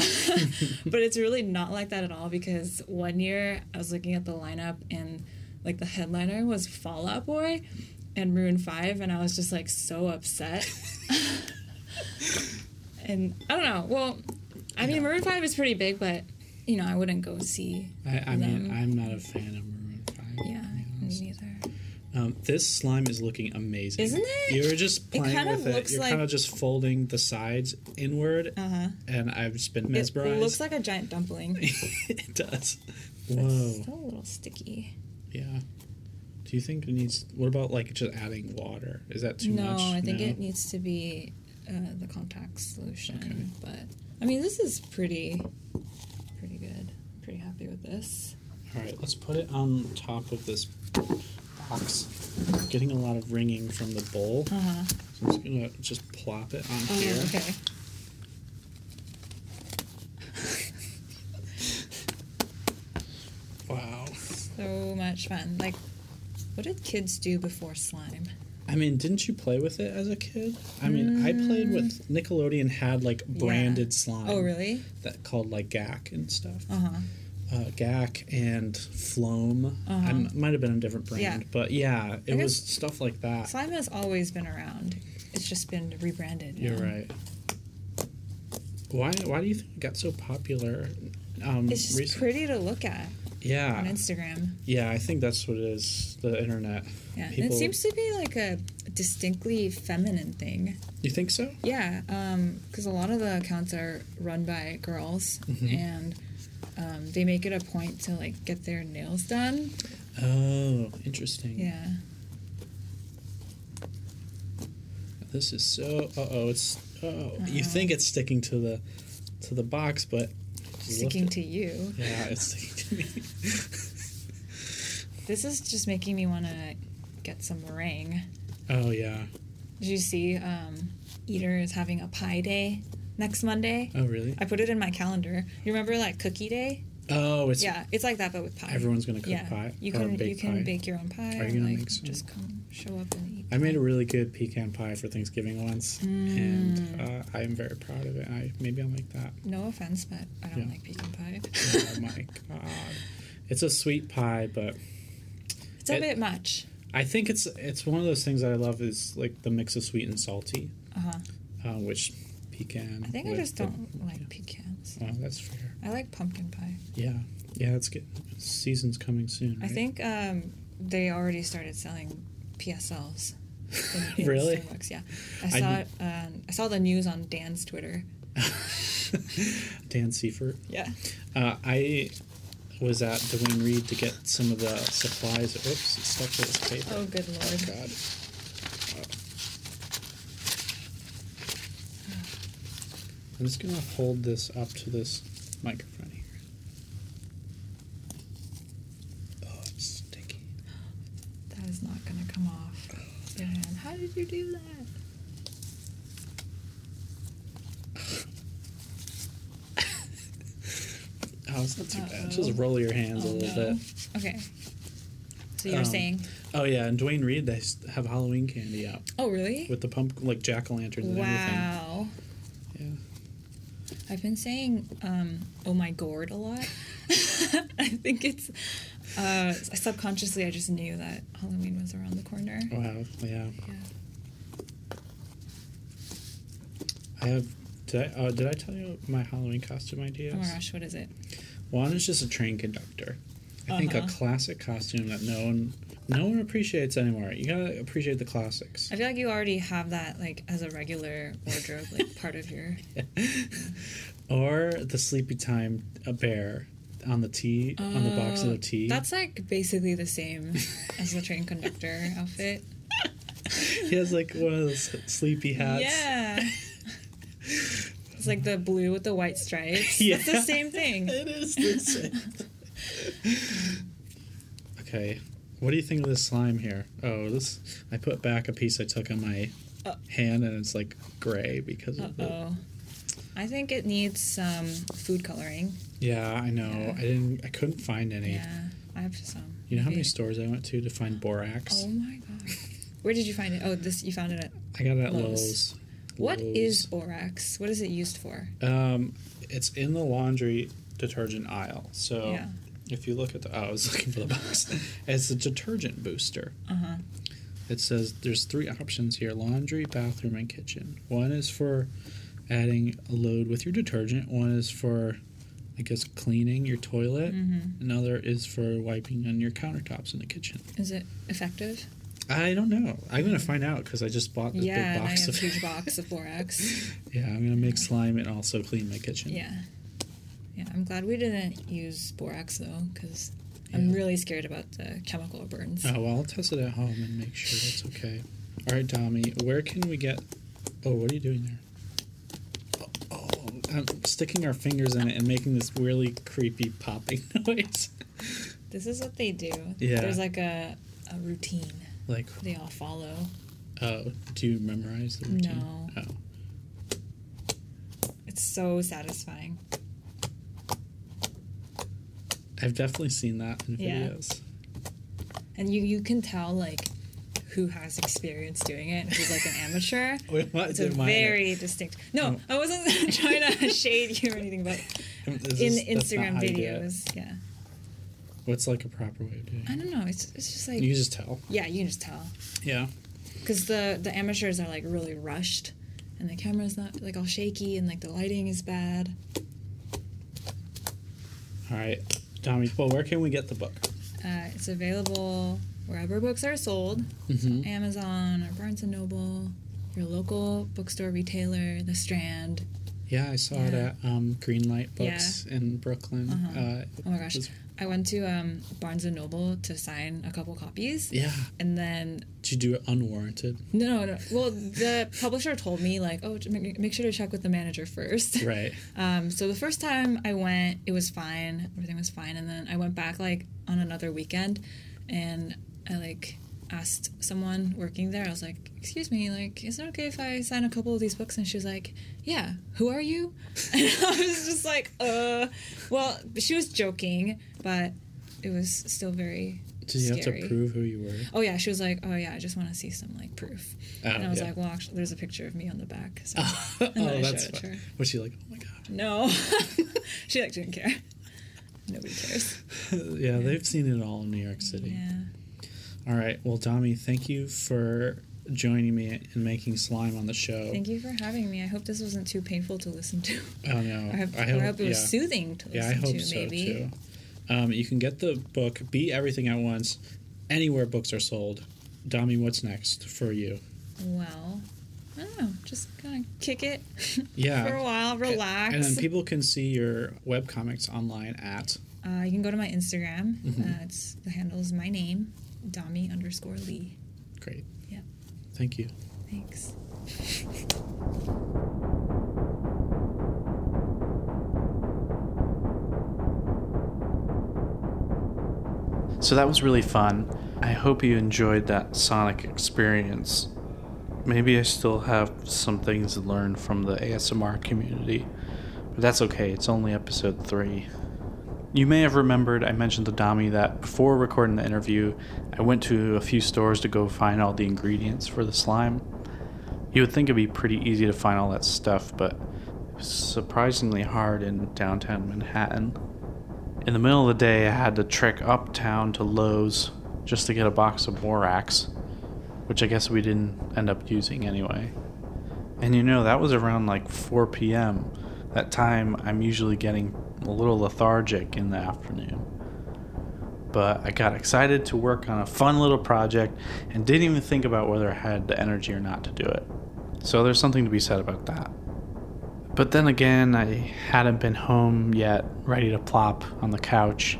[LAUGHS] but it's really not like that at all because one year I was looking at the lineup and like the headliner was Fall Out Boy and Maroon 5 and I was just like so upset. [LAUGHS] and I don't know. Well, I mean Maroon 5 is pretty big, but you know, I wouldn't go see I, I mean. I'm not a fan of Maroon 5. yeah, me neither. Um, this slime is looking amazing. Isn't it? You were just It playing kind of with it. looks You're like- kind of just folding the sides inward, Uh-huh. and I've just been mesmerized. It looks like a giant dumpling. [LAUGHS] it does. But Whoa. It's still a little sticky. Yeah. Do you think it needs? What about like just adding water? Is that too no, much? No, I think No? it needs to be uh, the contact solution. Okay. But I mean, this is pretty, pretty good. Pretty happy with this. All right, let's put it on top of this box. Getting a lot of ringing from the bowl. Uh-huh. So I'm just gonna just plop it on Oh, here. okay. [LAUGHS] Wow. So much fun. Like, what did kids do before slime? I mean, didn't you play with it as a kid? I mean, I played with Nickelodeon had like branded slime. Mm. Oh, really? That called like Gak and stuff. Uh huh. Uh, Gak and Floam. Uh-huh. I m- might have been a different brand, Yeah. but yeah, it was stuff like that. Slime has always been around. It's just been rebranded. You're now. right. Why? Why do you think it got so popular? Um, It's just recent- pretty to look at yeah, on Instagram. yeah. I think that's what it is. The internet. Yeah, and People- it seems to be like a distinctly feminine thing. You think so? Yeah, because a lot of the accounts are run by girls, Mhm. and um, they make it a point to like get their nails done. Oh, interesting. Yeah. This is so. Uh oh, it's. Oh, you Uh-huh. think it's sticking to the to the box, but Sticking to you. Yeah, it's sticking to me. [LAUGHS] This is just making me want to get some meringue. oh yeah. Did you see um, Eater is having a pie day next Monday? Oh really? I put it in my calendar. You remember like cookie day? Oh, it's. yeah, it's like that but with pie. Everyone's gonna cook yeah. pie You or can bake you can pie. bake your own pie. Are you gonna like, make some? Just come show up and eat. I made a really good pecan pie for Thanksgiving once, Mm. and uh, I am very proud of it. I maybe I'll make that. No offense, but I don't Yeah. like pecan pie. [LAUGHS] oh my god, it's a sweet pie, but It's a It- bit much. I think it's it's one of those things that I love is like the mix of sweet and salty, Uh huh. uh, which pecan. I think I just don't like pecans. Oh, that's fair. I like pumpkin pie. Yeah, yeah, it's good. Season's coming soon. I think um, they already started selling PSLs. [LAUGHS] Really? Starbucks, yeah. I I saw did- it. Um, I saw the news on Dan's Twitter. [LAUGHS] Dan Seifert. Yeah. Uh, I was at Duane Reade to get some of the supplies. Oops, it's stuck to paper. Oh, good lord. God. I'm just gonna hold this up to this microphone here. Oh, it's sticky. That is not going to come off. Dan, how did you do that? [LAUGHS] Oh, it's not too bad. Uh-oh. Just roll your hands a Oh, little no. bit. Okay. So you were Um, saying, Oh yeah, and Duane Reade they have Halloween candy out oh really? with the pump like jack o' lanterns and everything. Wow. Yeah. I've been saying, um, "Oh my gourd" a lot. [LAUGHS] I think it's Uh, subconsciously, I just knew that Halloween was around the corner. Wow. Yeah. Yeah. I have. Did I? Uh, did I tell you my Halloween costume ideas? Oh my gosh, what is it? One is just a train conductor. I think a Uh-huh. classic costume that no one, no one appreciates anymore. You gotta appreciate the classics. I feel like you already have that like as a regular wardrobe, like part of your. [LAUGHS] Or the sleepy time a bear on the tea on the box of the Uh, tea. That's like basically the same as the train conductor [LAUGHS] outfit. he has like one of those sleepy hats. Yeah. It's like the blue with the white stripes. [LAUGHS] Yeah. It's the same thing. It is the same. okay, what do you think of this slime here? Oh, this I put back a piece I took on my Uh. hand, and it's like gray because Uh of the. oh. I think it needs some food coloring. Yeah, I know. Yeah. I didn't. I couldn't find any. Yeah, I have some. You know how many stores I went to to find borax? Oh my god. Where did you find it? Oh, this you found it at. I got it at Lowe's. Lowe's. What Lowe's. is borax? What is it used for? Um, it's in the laundry detergent aisle. So Yeah. If you look at the, oh, I was [LAUGHS] looking for the box. it's a detergent booster. Uh huh. It says there's three options here: laundry, bathroom, and kitchen. One is for adding a load with your detergent. One is for, I guess, cleaning your toilet. Mhm. Another is for wiping on your countertops in the kitchen. Is it effective? I don't know. I'm gonna find out because I just bought this yeah, big and I box have of. a huge [LAUGHS] box of borax. yeah, I'm gonna make slime and also clean my kitchen. Yeah. Yeah, I'm glad we didn't use borax though, because I'm really scared about the chemical burns. Oh well, I'll test it at home and make sure that's okay. All right, Dami, where can we get? Oh, what are you doing there? Oh, oh, I'm sticking our fingers in it and making this really creepy popping [LAUGHS] noise. This is what they do. Yeah. There's like a, a routine Like, they all follow. oh, do you memorize the routine? No. Oh, It's so satisfying. I've definitely seen that in Yeah. videos. And you, you can tell like who has experience doing it, who's like an amateur. [LAUGHS] It's a very distinct. No, I wasn't [LAUGHS] trying to [LAUGHS] shade you or anything, but in Instagram how you do it. videos, yeah. What's like a proper way of doing it? I don't know. It's it's just like You just tell. yeah, you can just tell Yeah. because the the amateurs are like really rushed, and the camera's not like all shaky, and like the lighting is bad. All right, Dami. Well, where can we get the book? Uh, it's available wherever books are sold, Mhm. Amazon or Barnes and Noble, your local bookstore retailer, The Strand. Yeah, I saw it Yeah. at um, Greenlight Books in Brooklyn. Uh-huh. Uh, Oh my gosh. I went to um, Barnes and Noble to sign a couple copies. Yeah. And then Did you do it unwarranted? no, no, no. Well, the publisher told me like, oh, make make sure to check with the manager first. [LAUGHS] Right. Um, so the first time I went, it was fine. Everything was fine. And then I went back like on another weekend, and I like asked someone working there. I was like, "Excuse me, like, is it okay if I sign a couple of these books?" And she was like, "Yeah. Who are you?" [LAUGHS] And I was just like, "Uh." Well, she was joking, but it was still very. Did you have to prove who you were? Oh yeah, she was like, "Oh yeah, I just want to see some like proof." Oh, and I was yeah. like, "Well, actually, there's a picture of me on the back." So. [LAUGHS] [LAUGHS] oh, that's showed it to fun. her. Was she like, oh my god? No, [LAUGHS] she like didn't care. Nobody cares. yeah, they've seen it all in New York City. Yeah. All right. Well, Dami, thank you for joining me and making slime on the show. Thank you for having me. I hope this wasn't too painful to listen to. Oh no, I hope, I I hope- hope it was yeah. soothing to listen Yeah, I hope to. so maybe. too. Um, you can get the book "Be Everything at Once" anywhere books are sold. Dami, what's next for you? Well, I don't know. Just kind of kick it. [LAUGHS] Yeah. for a while, relax. And then people can see your webcomics online at. uh, you can go to my Instagram. Mhm. Uh, it's the handle is my name, Dami underscore Lee. Great. Yeah. Thank you. Thanks. [LAUGHS] So that was really fun. I hope you enjoyed that Sonic experience. Maybe I still have some things to learn from the ASMR community, but that's okay. It's only episode 3. You may have remembered I mentioned to Dami that before recording the interview, I went to a few stores to go find all the ingredients for the slime. You would think it'd be pretty easy to find all that stuff, but it was surprisingly hard in downtown Manhattan. In the middle of the day, I had to trek uptown to Lowe's just to get a box of borax, which I guess we didn't end up using anyway. And you know, that was around like 4 p.m. That time I'm usually getting a little lethargic in the afternoon. But I got excited to work on a fun little project and didn't even think about whether I had the energy or not to do it. So there's something to be said about that. But then again, I hadn't been home yet, ready to plop on the couch,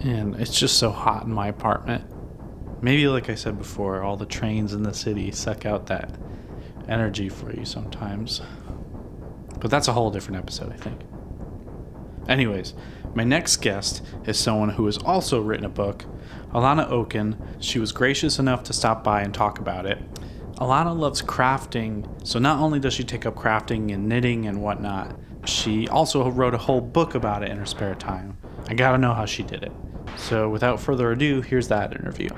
and it's just so hot in my apartment. Maybe, like I said before, all the trains in the city suck out that energy for you sometimes. But that's a whole different episode, I think. Anyways, my next guest is someone who has also written a book, Alanna Okun. She was gracious enough to stop by and talk about it. Alanna loves crafting, so not only does she take up crafting and knitting and whatnot, she also wrote a whole book about it in her spare time. I gotta know how she did it. So without further ado, here's that interview.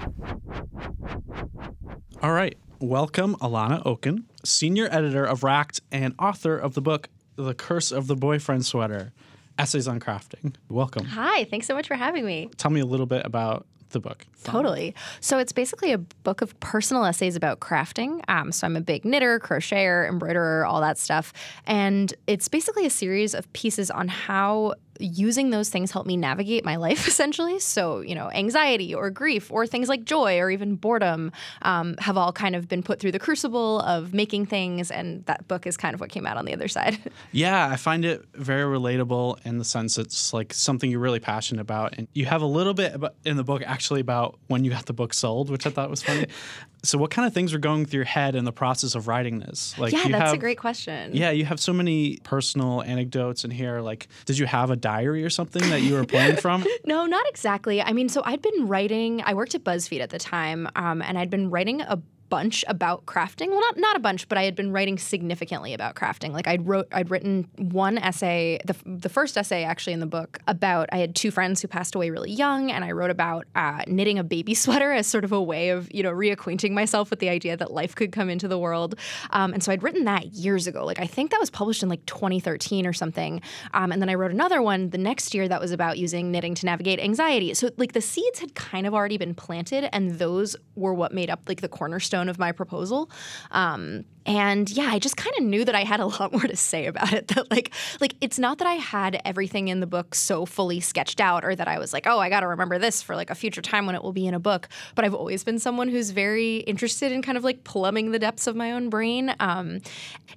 All right, welcome Alanna Okun, senior editor of Racked and author of the book The Curse of the Boyfriend Sweater Essays on Crafting. Welcome. Hi, thanks so much for having me. Tell me a little bit about the book. Totally. So it's basically a book of personal essays about crafting. Um, so I'm a big knitter, crocheter, embroiderer, all that stuff. And it's basically a series of pieces on how using those things help me navigate my life [LAUGHS] essentially. So you know anxiety or grief or things like joy or even boredom um, have all kind of been put through the crucible of making things and that book is kind of what came out on the other side. [LAUGHS] Yeah i find it very relatable in the sense it's like something you're really passionate about and you have a little bit in the book actually about when you got the book sold which i thought was funny [LAUGHS] so what kind of things were going through your head in the process of writing this? Like yeah that's have, a great question. Yeah you have so many personal anecdotes in here. Like did you have a diary or something that you were pulling from? [LAUGHS] No not exactly. I mean so i'd been writing i worked at buzzfeed at the time um, and i'd been writing a bunch about crafting. Well, not not a bunch, but I had been writing significantly about crafting. Like I'd wrote I'd written one essay, the, the first essay actually in the book about I had two friends who passed away really young, and I wrote about uh, knitting a baby [LAUGHS] sweater as sort of a way of you know reacquainting myself with the idea that life could come into the world. Um, and so I'd written that years ago. Like I think that was published in like 2013 or something. Um, and then I wrote another one the next year that was about using knitting to navigate anxiety. So like the seeds had kind of already been planted, and those were what made up like the cornerstone of my proposal. Um, and yeah i just kind of knew that i had a [LAUGHS] lot more to say about it that like like it's not that i had everything in the book so fully sketched out or that i was like oh i got to remember this for like a future time when it will be in a book but i've always been someone who's very interested in kind of like plumbing the depths of my own brain um,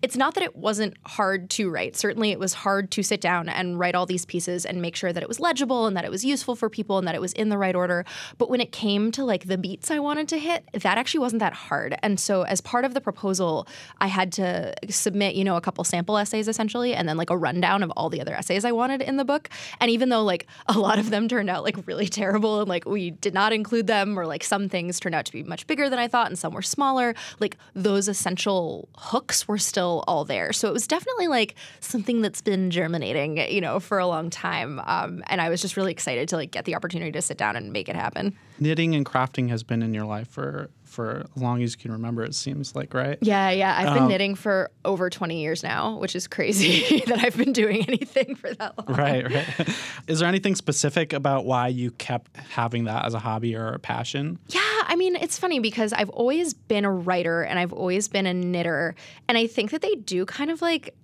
it's not that it wasn't hard to write. Certainly it was hard to sit down and write all these pieces and make sure that it was legible and that it was useful for people and that it was in the right order but when it came to like the beats i wanted to hit that actually wasn't that hard. And so as part of the proposal I had to submit, you know, a couple sample essays essentially, and then like a rundown of all the other essays I wanted in the book. And even though like a lot of them turned out like really terrible and like we did not include them, or like some things turned out to be much bigger than I thought and some were smaller, like those essential hooks were still all there. So it was definitely like something that's been germinating, you know, for a long time. Um, and I was just really excited to like get the opportunity to sit down and make it happen. Knitting and crafting has been in your life for for as long as you can remember. It seems like right. Yeah, yeah. I've been um, knitting for over twenty years now, which is crazy [LAUGHS] that I've been doing anything for that long. Right, right. [LAUGHS] Is there anything specific about why you kept having that as a hobby or a passion? Yeah, I mean, it's funny because I've always been a writer and I've always been a knitter, and I think that they do kind of like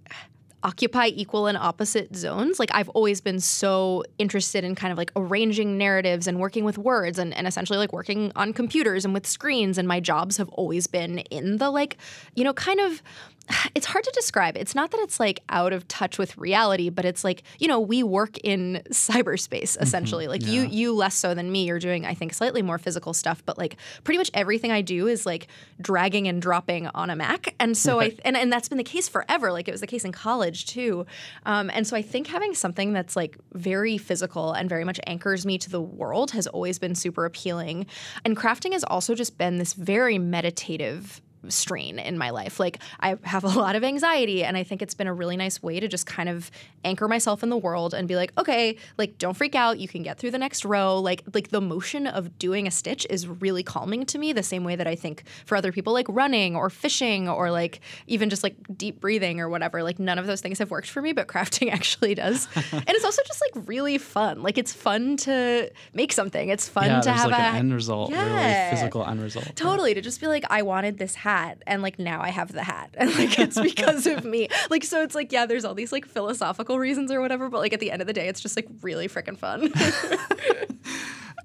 occupy equal and opposite zones. Like I've always been so interested in kind of like arranging narratives and working with words and, and essentially like working on computers and with screens. And my jobs have always been in the like, you know, kind of [SIGHS] it's hard to describe. It's not that it's like out of touch with reality, but it's like, you know, we work in [LAUGHS] cyberspace mm-hmm. essentially. Mm-hmm. Like yeah. you you less so than me. You're doing I think slightly more physical stuff, but like pretty much everything I do is like dragging and dropping on a Mac. And so right. I and, and that's been the case forever. Like it was the case in college too. Um, and so I think having something that's like very physical and very much anchors me to the world has always been super appealing. And crafting has also just been this very meditative strain in my life. Like I have a [LAUGHS] lot of anxiety and I think it's been a really nice way to just kind of anchor myself in the world and be like, okay, like don't freak out, you can get through the next row. Like like the motion of doing a stitch is really calming to me the same way that I think for other people like running or fishing or like even just like deep breathing or whatever. Like none of those things have worked for me, but [LAUGHS] crafting actually does. [LAUGHS] and it's also just like really fun. Like it's fun to make something. It's fun yeah, to have like a an end result, Yeah. really physical end result. Totally to just be like, I wanted this hat, and like now I have the hat, [LAUGHS] and like it's because of me. Like so, it's like yeah, there's all these like philosophical reasons or whatever, but like at the end of the day, it's just like really freaking fun. [LAUGHS]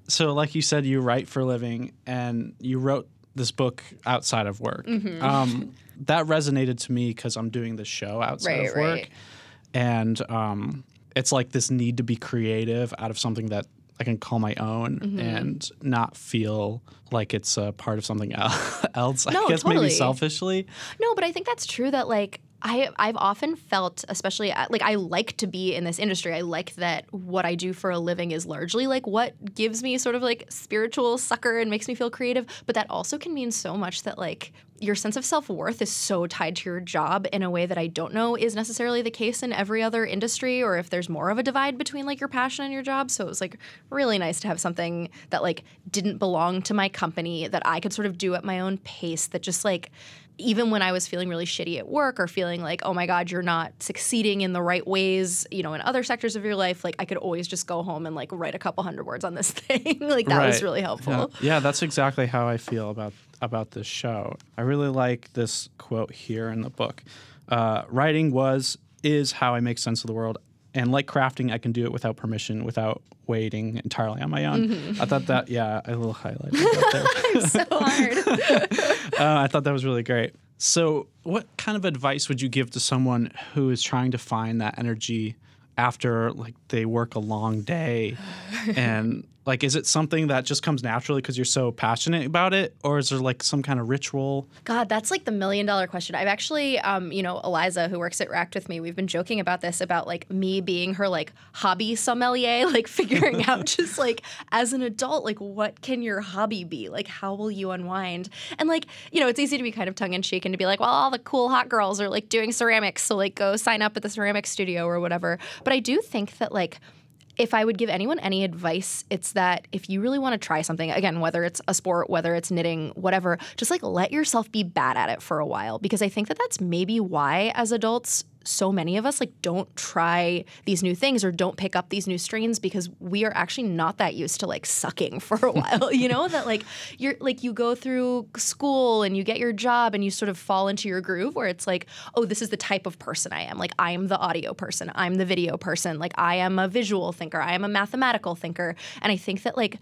So, like you said, you write for a living, and you wrote this book outside of work. Mhm. Um, that resonated to me because I'm doing this show outside Right, of work, right. and um, it's like this need to be creative out of something that I can call my own Mhm. and not feel like it's a part of something [LAUGHS] else. No, I guess totally. maybe selfishly. No, but I think that's true that like I I've often felt especially uh, like I like to be in this industry. I like that what I do for a living is largely like what gives me sort of like spiritual succor and makes me feel creative, but that also can mean so much that like your sense of self-worth is so tied to your job in a way that I don't know is necessarily the case in every other industry or if there's more of a divide between like your passion and your job. So it was like really nice to have something that like didn't belong to my company that I could sort of do at my own pace that just like even when I was feeling really shitty at work or feeling like, oh my God, you're not succeeding in the right ways, you know, in other sectors of your life, like I could always just go home and like write a couple hundred words on this [LAUGHS] thing. like that was really helpful. Yeah. Yeah, that's exactly how I feel about about this show. I really like this quote here in the book. Uh, writing was is how I make sense of the world, and like crafting, I can do it without permission, without waiting entirely on my own. Mhm. I thought that, yeah, I little highlight. [LAUGHS] [LAUGHS] so hard. [LAUGHS] uh, I thought that was really great. So, what kind of advice would you give to someone who is trying to find that energy after like they work a long day and like is it something that just comes naturally because you're so passionate about it or is there like some kind of ritual God, that's like the million dollar question. I've actually, um, you know, Eliza, who works at Racked with me, we've been joking about this about like me being her like hobby sommelier, [LAUGHS] like figuring out [LAUGHS] just like as an adult, like what can your hobby be? Like how will you unwind? And like, you know, it's easy to be kind of tongue in cheek and to be like, well, all the cool hot girls are like doing ceramics, so like go sign up at the ceramic studio or whatever. But I do think that like if I would give anyone any advice, it's that if you really want to try something, again, whether it's a sport, whether it's knitting, whatever, just like let yourself be bad at it for a while. Because I think that that's maybe why, as adults, so many of us like don't try these new things or don't pick up these new strains because we are actually not that used to like sucking [LAUGHS] for a while you know? That like you're like you go through school and you get your job and you sort of fall into your groove where it's like oh this is the type of person i am. Like i'm the audio person. I'm the video person. Like i am a visual thinker. I am a mathematical thinker. And i think that like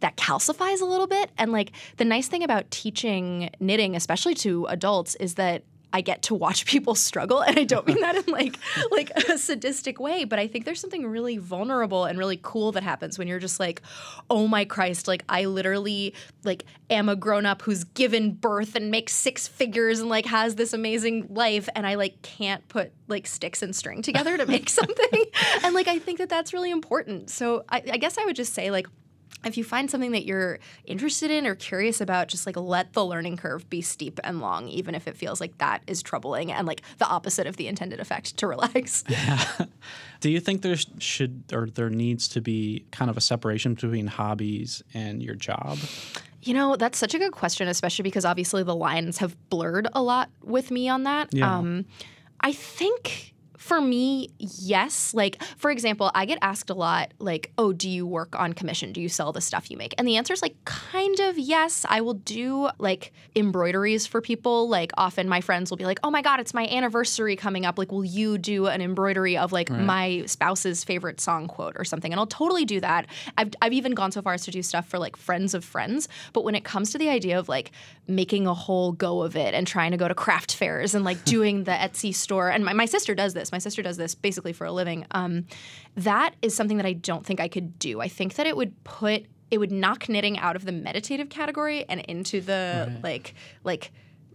that calcifies a little bit. And like the nice thing about teaching knitting especially to adults is that I get to watch [LAUGHS] people struggle and I don't mean that in like like a sadistic way but I think there's something really vulnerable and really cool that happens when you're just like oh my christ like I literally like am a grown up who's given birth and makes six figures and like has this amazing life and I like can't put like sticks and string together to make [LAUGHS] something. And like I think that that's really important. So I, I guess I would just say like if you find something that you're interested in or curious about, just like let the learning curve be steep and long, even if it feels like that is troubling and like the opposite of the intended effect to [LAUGHS] relax. Yeah. [LAUGHS] do you think there should or there needs to be kind of a separation between hobbies and your job You know, that's such a good question, especially because obviously the lines have blurred a lot with me on that. Yeah. Um, I think for me, yes. Like, for example, I get asked a lot, like, oh, do you work on commission? Do you sell the stuff you make? And the answer is like, kind of yes. I will do like embroideries for people. Like, often my friends will be like, oh my God, it's my anniversary coming up. Like, will you do an embroidery of like Right. my spouse's favorite song quote or something? And I'll totally do that. I've, I've even gone so far as to do stuff for like friends of friends. But when it comes to the idea of like making a whole go of it and trying to go to craft fairs and like doing the Etsy store, and my, my sister does this. My sister does this basically for a living. Um, that is something that I don't think I could do. I think that it would put it would knock knitting out of the meditative category and into the like like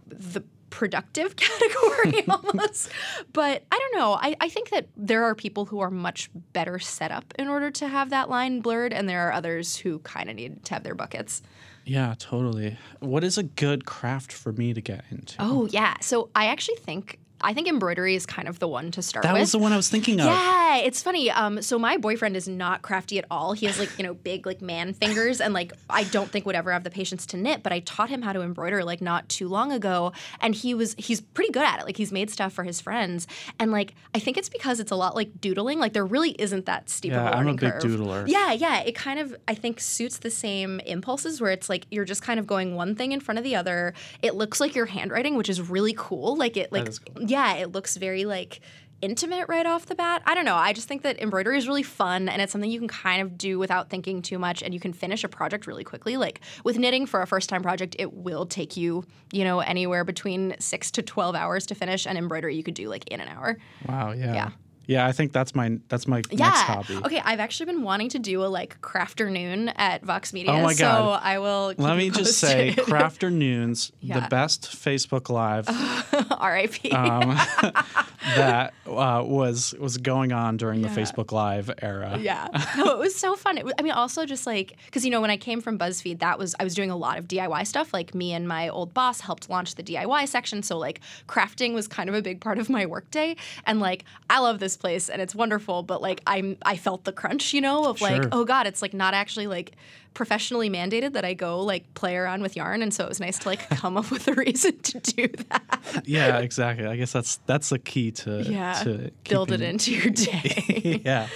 the productive [LAUGHS] category [LAUGHS] almost. But I don't know. I, I think that there are people who are much better set up in order to have that line blurred, and there are others who kind of need to have their buckets. Yeah, totally. What is a good craft for me to get into? Oh yeah. So I actually think I think embroidery is kind of the one to start that with. That was the one I was thinking of. Yeah, it's funny. Um, so my boyfriend is not crafty at all. He has like you know big like man fingers, and like I don't think would ever have the patience to knit. But I taught him how to embroider like not too long ago, and he was he's pretty good at it. Like he's made stuff for his friends, and like I think it's because it's a lot like doodling. Like there really isn't that steep Yeah, of a I'm a learning big curve. doodler. Yeah, yeah. It kind of I think suits the same impulses where it's like you're just kind of going one thing in front of the other. It looks like your handwriting, which is really cool. Like it like is cool. yeah, it looks very like intimate right off the bat. I don't know. I just think that embroidery is really fun and it's something you can kind of do without thinking too much and you can finish a project really quickly. Like with knitting for a first time project, it will take you, you know, anywhere between 6 to 12 hours to finish and embroidery you could do like in an hour. Wow. Yeah. Yeah. Yeah, I think that's my that's my Yeah. next hobby. Okay, I've actually been wanting to do a like crafternoon at Vox Media. Oh my god! So I will keep Let me just say, posted. [LAUGHS] Crafternoons, Yeah. the best Facebook Live [LAUGHS] R.I.P. um, [LAUGHS] that uh, was was going on during the Facebook Live era. Yeah. No, it was so fun. Was, I mean, also just like, because, you know, when I came from BuzzFeed, that was, I was doing a lot of DIY stuff. Like, me and my old boss helped launch the DIY section. So, like, crafting was kind of a big part of my workday. And, like, I love this place and it's wonderful, but, like, I'm, I felt the crunch, you know, of like, Sure. oh God, it's like not actually like professionally mandated that I go like play around with yarn. And so it was nice to like [LAUGHS] come up with a reason to do that. Yeah, exactly. I guess that's that's the key to Yeah. to Build it into your [LAUGHS] day. [LAUGHS] yeah.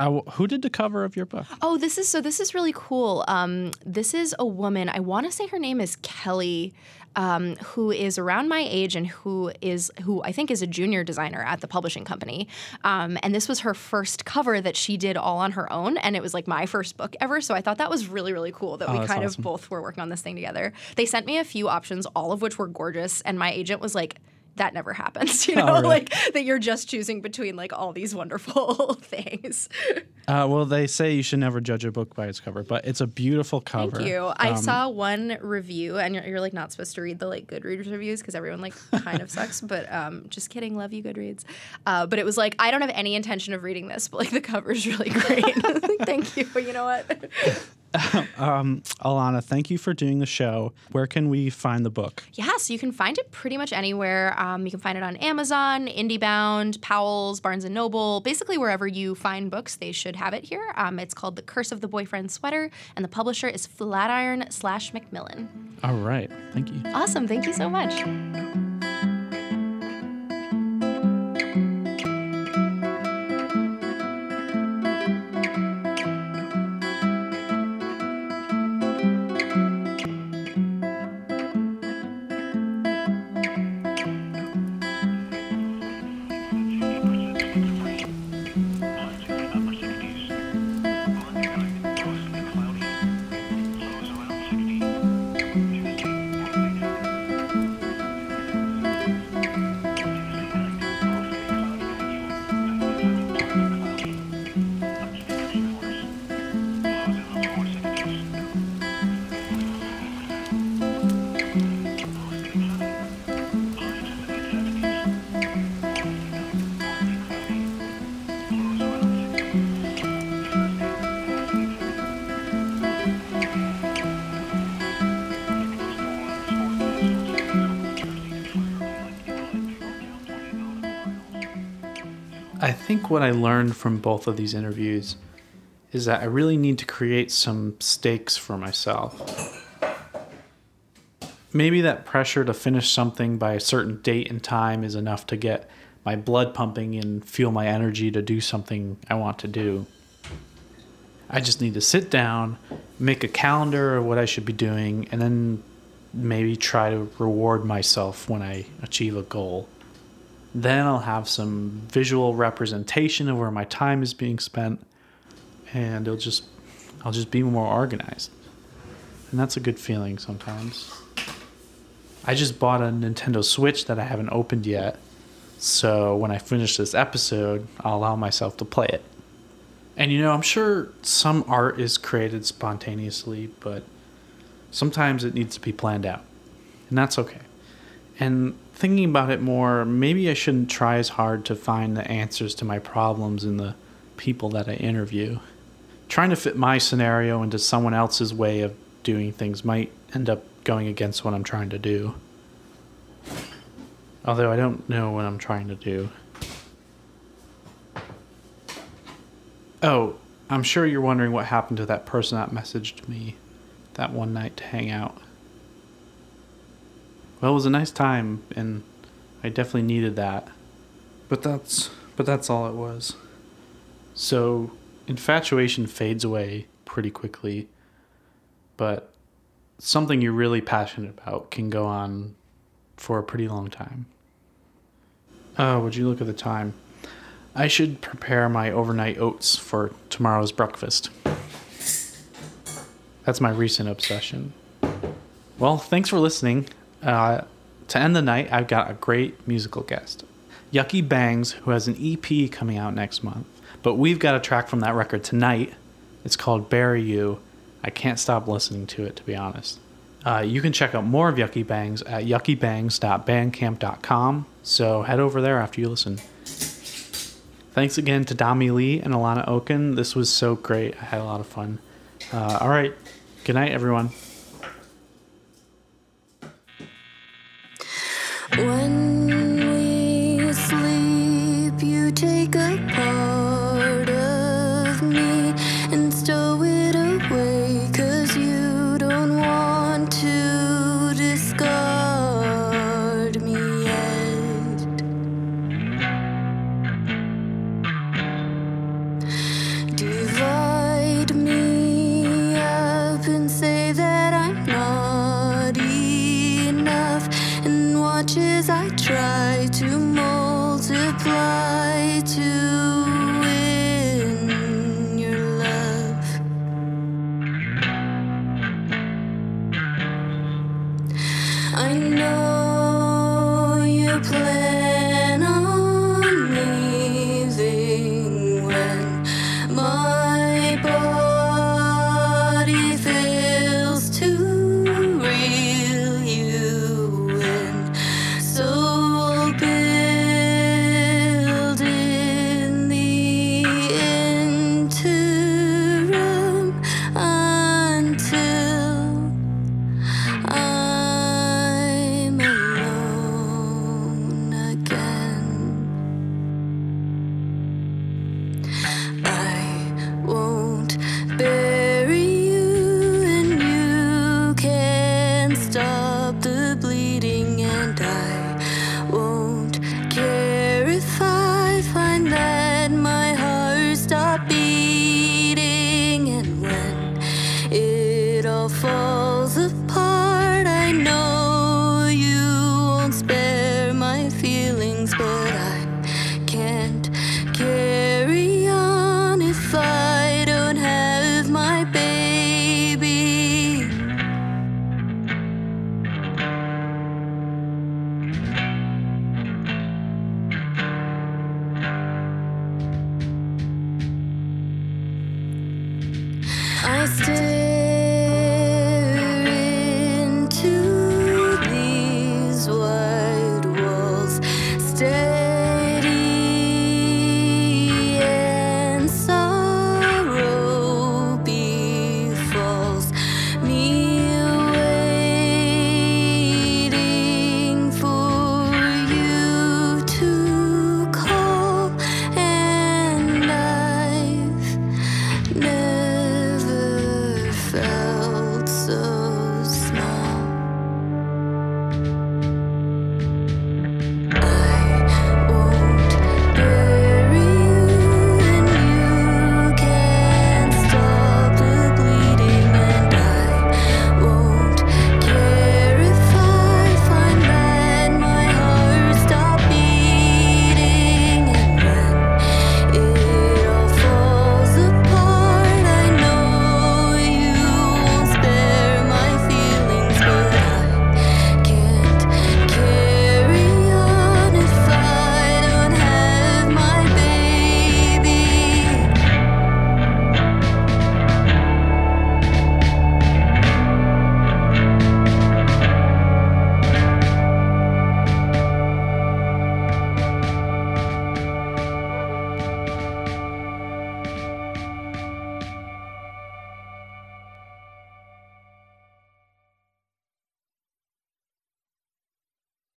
Uh, who did the cover of your book? Oh, this is so. This is really cool. Um, this is a woman. I want to say her name is Kelly, um, who is around my age and who is who I think is a junior designer at the publishing company. Um, and this was her first cover that she did all on her own, and it was like my first book ever. So I thought that was really really cool that Oh, we kind awesome. of both were working on this thing together. They sent me a few options, all of which were gorgeous, and my agent was like. That never happens, [LAUGHS] you Oh, know, really? like that you're just choosing between like all these wonderful [LAUGHS] things. Uh, well, they say you should never judge a book by its cover, but it's a beautiful cover. Thank you. I Um, saw one review, and you're, you're like not supposed to read the like Goodreads reviews because everyone like [LAUGHS] kind of sucks. But um, just kidding, love you Goodreads. Uh, but it was like I don't have any intention of reading this, but like the cover's really great. Thank you. But you know what? [LAUGHS] Um, Alanna, thank you for doing the show. Where can we find the book? Yeah, so you can find it pretty much anywhere. Um, you can find it on Amazon, IndieBound, Powell's, Barnes and Noble, basically wherever you find books, they should have it here. Um, it's called The Curse of the Boyfriend Sweater, and the publisher is Flatiron slash Macmillan. All right. Thank you. Awesome, thank you so much. What I learned from both of these interviews is that I really need to create some stakes for myself. Maybe that pressure to finish something by a certain date and time is enough to get my blood pumping and fuel my energy to do something I want to do. I just need to sit down, make a calendar of what I should be doing, and then maybe try to reward myself when I achieve a goal. Then I'll have some visual representation of where my time is being spent, and it'll just I'll just be more organized. And that's a good feeling sometimes. I just bought a Nintendo Switch that I haven't opened yet. So when I finish this episode, I'll allow myself to play it. And you know, I'm sure some art is created spontaneously, but sometimes it needs to be planned out. And that's okay. And thinking about it more, maybe I shouldn't try as hard to find the answers to my problems in the people that I interview. Trying to fit my scenario into someone else's way of doing things might end up going against what I'm trying to do. Although I don't know what I'm trying to do. Oh, I'm sure you're wondering what happened to that person that messaged me that one night to hang out. Well, it was a nice time and I definitely needed that. But that's but that's all it was. So, infatuation fades away pretty quickly, but something you're really passionate about can go on for a pretty long time. Oh, would you look at the time? I should prepare my overnight oats for tomorrow's breakfast. That's my recent obsession. Well, thanks for listening. Uh, to end the night, I've got a great musical guest, Yucky Bangs, who has an EP coming out next month. But we've got a track from that record tonight. It's called Bury You. I can't stop listening to it, to be honest. Uh, you can check out more of Yucky Bangs at yuckybangs.bandcamp.com. So head over there after you listen. Thanks again to Dami Lee and Alanna Okun. This was so great. I had a lot of fun. Uh, all right. Good night, everyone.